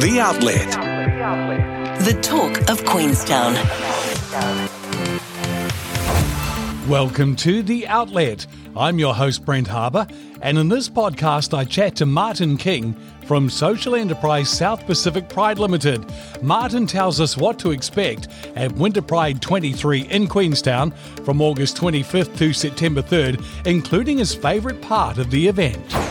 The Outlet. The talk of Queenstown. Welcome to The Outlet. I'm your host, Brent Harbour, and in this podcast, I chat to Martin King from social enterprise South Pacific Pride Limited. Martin tells us what to expect at Winter Pride 23 in Queenstown from August 25th to September 3rd, including his favourite part of the event.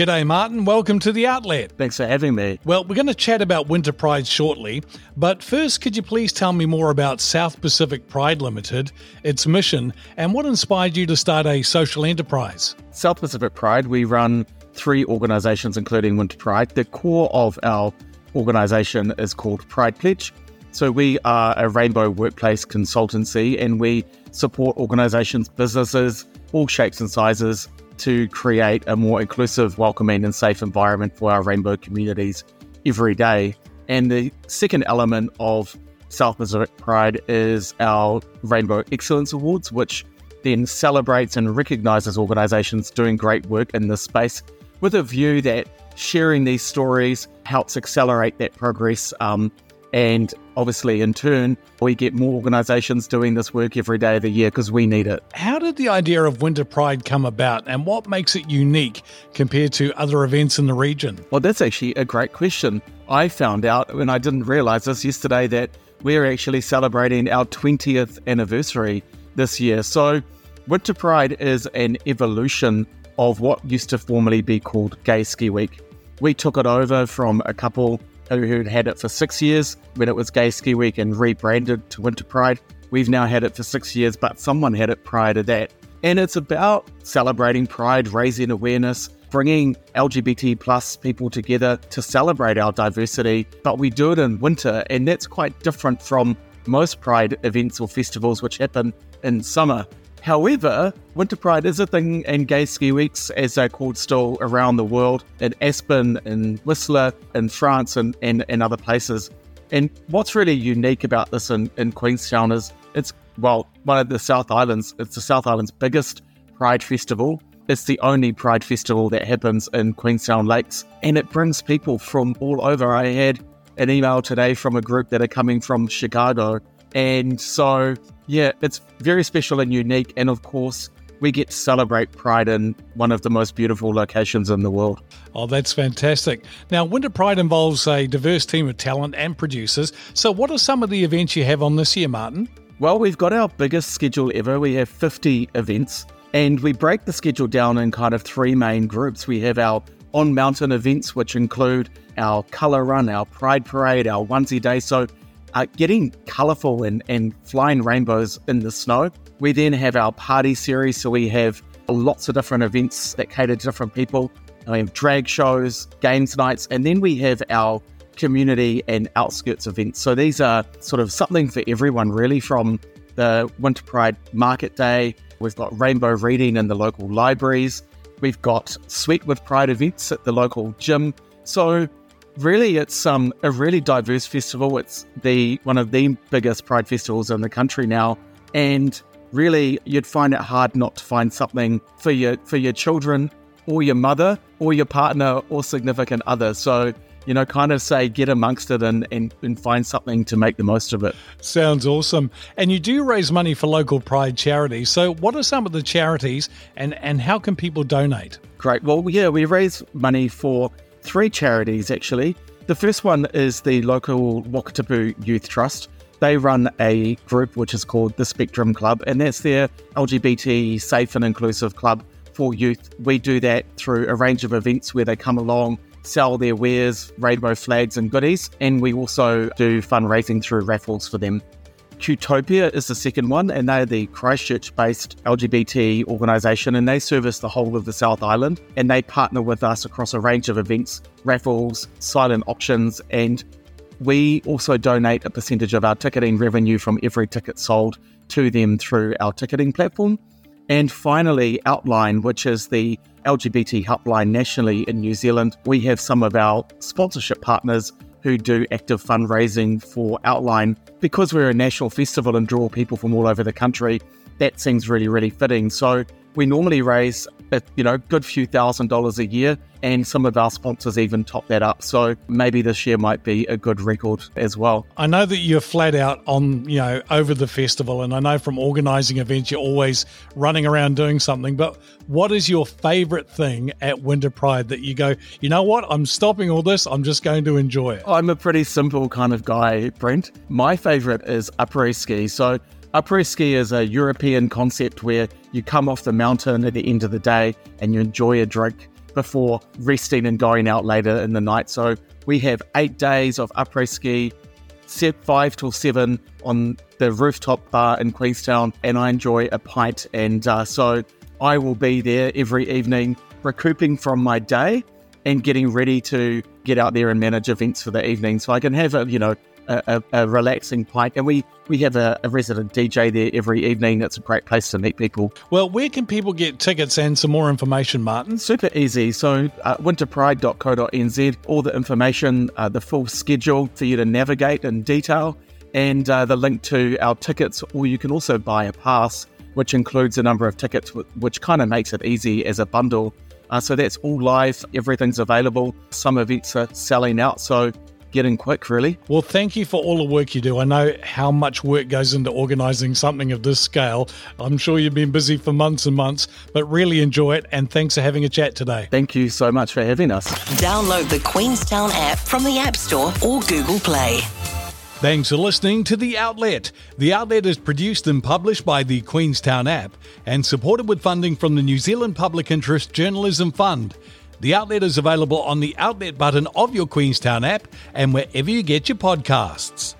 G'day, Martin. Welcome to the outlet. Thanks for having me. Well, we're going to chat about Winter Pride shortly, but first, could you please tell me more about South Pacific Pride Limited, its mission, and what inspired you to start a social enterprise? South Pacific Pride, we run three organisations, including Winter Pride. The core of our organisation is called Pride Pledge. So, we are a rainbow workplace consultancy and we support organisations, businesses, all shapes and sizes to create a more inclusive, welcoming, and safe environment for our rainbow communities every day. And the second element of South Pacific Pride is our Rainbow Excellence Awards, which then celebrates and recognizes organizations doing great work in this space with a view that sharing these stories helps accelerate that progress um, and obviously, in turn, we get more organisations doing this work every day of the year because we need it. How did the idea of Winter Pride come about and what makes it unique compared to other events in the region? Well, that's actually a great question. I found out when I didn't realise this yesterday that we're actually celebrating our 20th anniversary this year. So, Winter Pride is an evolution of what used to formerly be called Gay Ski Week. We took it over from a couple who'd had it for six years when it was Gay Ski Week and rebranded to Winter Pride. We've now had it for six years, but someone had it prior to that. And it's about celebrating pride, raising awareness, bringing LGBT plus people together to celebrate our diversity. But we do it in winter, and that's quite different from most pride events or festivals which happen in summer. However, Winter Pride is a thing, and gay ski weeks, as they're called still around the world, in Aspen, in Whistler, in France, and, and, and other places. And what's really unique about this in, in Queenstown is it's, well, one of the South Islands, it's the South Island's biggest Pride festival. It's the only Pride festival that happens in Queenstown Lakes, and it brings people from all over. I had an email today from a group that are coming from Chicago and so, yeah, it's very special and unique. And of course, we get to celebrate Pride in one of the most beautiful locations in the world. Oh, that's fantastic. Now, Winter Pride involves a diverse team of talent and producers. So, what are some of the events you have on this year, Martin? Well, we've got our biggest schedule ever. We have 50 events, and we break the schedule down in kind of three main groups. We have our on mountain events, which include our colour run, our pride parade, our onesie day. So, uh, getting colourful and, and flying rainbows in the snow. We then have our party series, so we have lots of different events that cater to different people. We have drag shows, games nights, and then we have our community and outskirts events. So these are sort of something for everyone, really, from the Winter Pride Market Day. We've got rainbow reading in the local libraries. We've got Sweat with Pride events at the local gym. So really it's um, a really diverse festival. It's the one of the biggest pride festivals in the country now, and really you'd find it hard not to find something for your for your children or your mother or your partner or significant other. So you know, kind of say get amongst it and, and, and find something to make the most of it. Sounds awesome. And you do raise money for local pride charities. So, what are some of the charities and, and how can people donate? Great. Well, yeah, we raise money for three charities actually. The first one is the local Wakatipu Youth Trust. They run a group which is called the Spectrum Club, and that's their LGBT safe and inclusive club for youth. We do that through a range of events where they come along, sell their wares, rainbow flags, and goodies, and we also do fundraising through raffles for them. Qtopia is the second one, and they're the Christchurch based LGBT organisation, and they service the whole of the South Island. And they partner with us across a range of events, raffles, silent auctions, and we also donate a percentage of our ticketing revenue from every ticket sold to them through our ticketing platform. And finally, Outline, which is the LGBT helpline nationally in New Zealand. We have some of our sponsorship partners who do active fundraising for Outline. Because we're a national festival and draw people from all over the country, that seems really, really fitting. So we normally raise a you know good few thousand dollars a year and some of our sponsors even top that up. So maybe this year might be a good record as well. I know that you're flat out on you know over the festival and i know from organizing events you're always running around doing something but what is your favorite thing at winter pride that you go you know what? I'm stopping all this. I'm just going to enjoy it. I'm a pretty simple kind of guy brent. My favorite is après ski. So après ski is a european concept where you come off the mountain at the end of the day and you enjoy a drink before resting and going out later in the night. So we have eight days of après ski, five till seven on the rooftop bar in Queenstown, and I enjoy a pint. And uh, so I will be there every evening, recouping from my day and getting ready to get out there and manage events for the evening. So I can have a you know a, a, relaxing pint. And we, we have a, a, resident DJ there every evening. It's a great place to meet people. Well, where can people get tickets and some more information, Martin? Super easy. So, uh, winterpride.co.nz, all the information, uh, the full schedule for you to navigate in detail, and uh, the link to our tickets, or you can also buy a pass, which includes a number of tickets, which kind of makes it easy as a bundle. Uh, so that's all live. Everything's available. Some events are selling out. So getting quick, really. Well, thank you for all the work you do. I know how much work goes into organising something of this scale. I'm sure you've been busy for months and months, but really enjoy it. And thanks for having a chat today. Thank you so much for having us. Download the Queenstown app from the App Store or Google Play. Thanks for listening to The Outlet. The Outlet is produced and published by the Queenstown app and supported with funding from the New Zealand Public Interest Journalism Fund. The outlet is available on the outlet button of your Queenstown app and wherever you get your podcasts.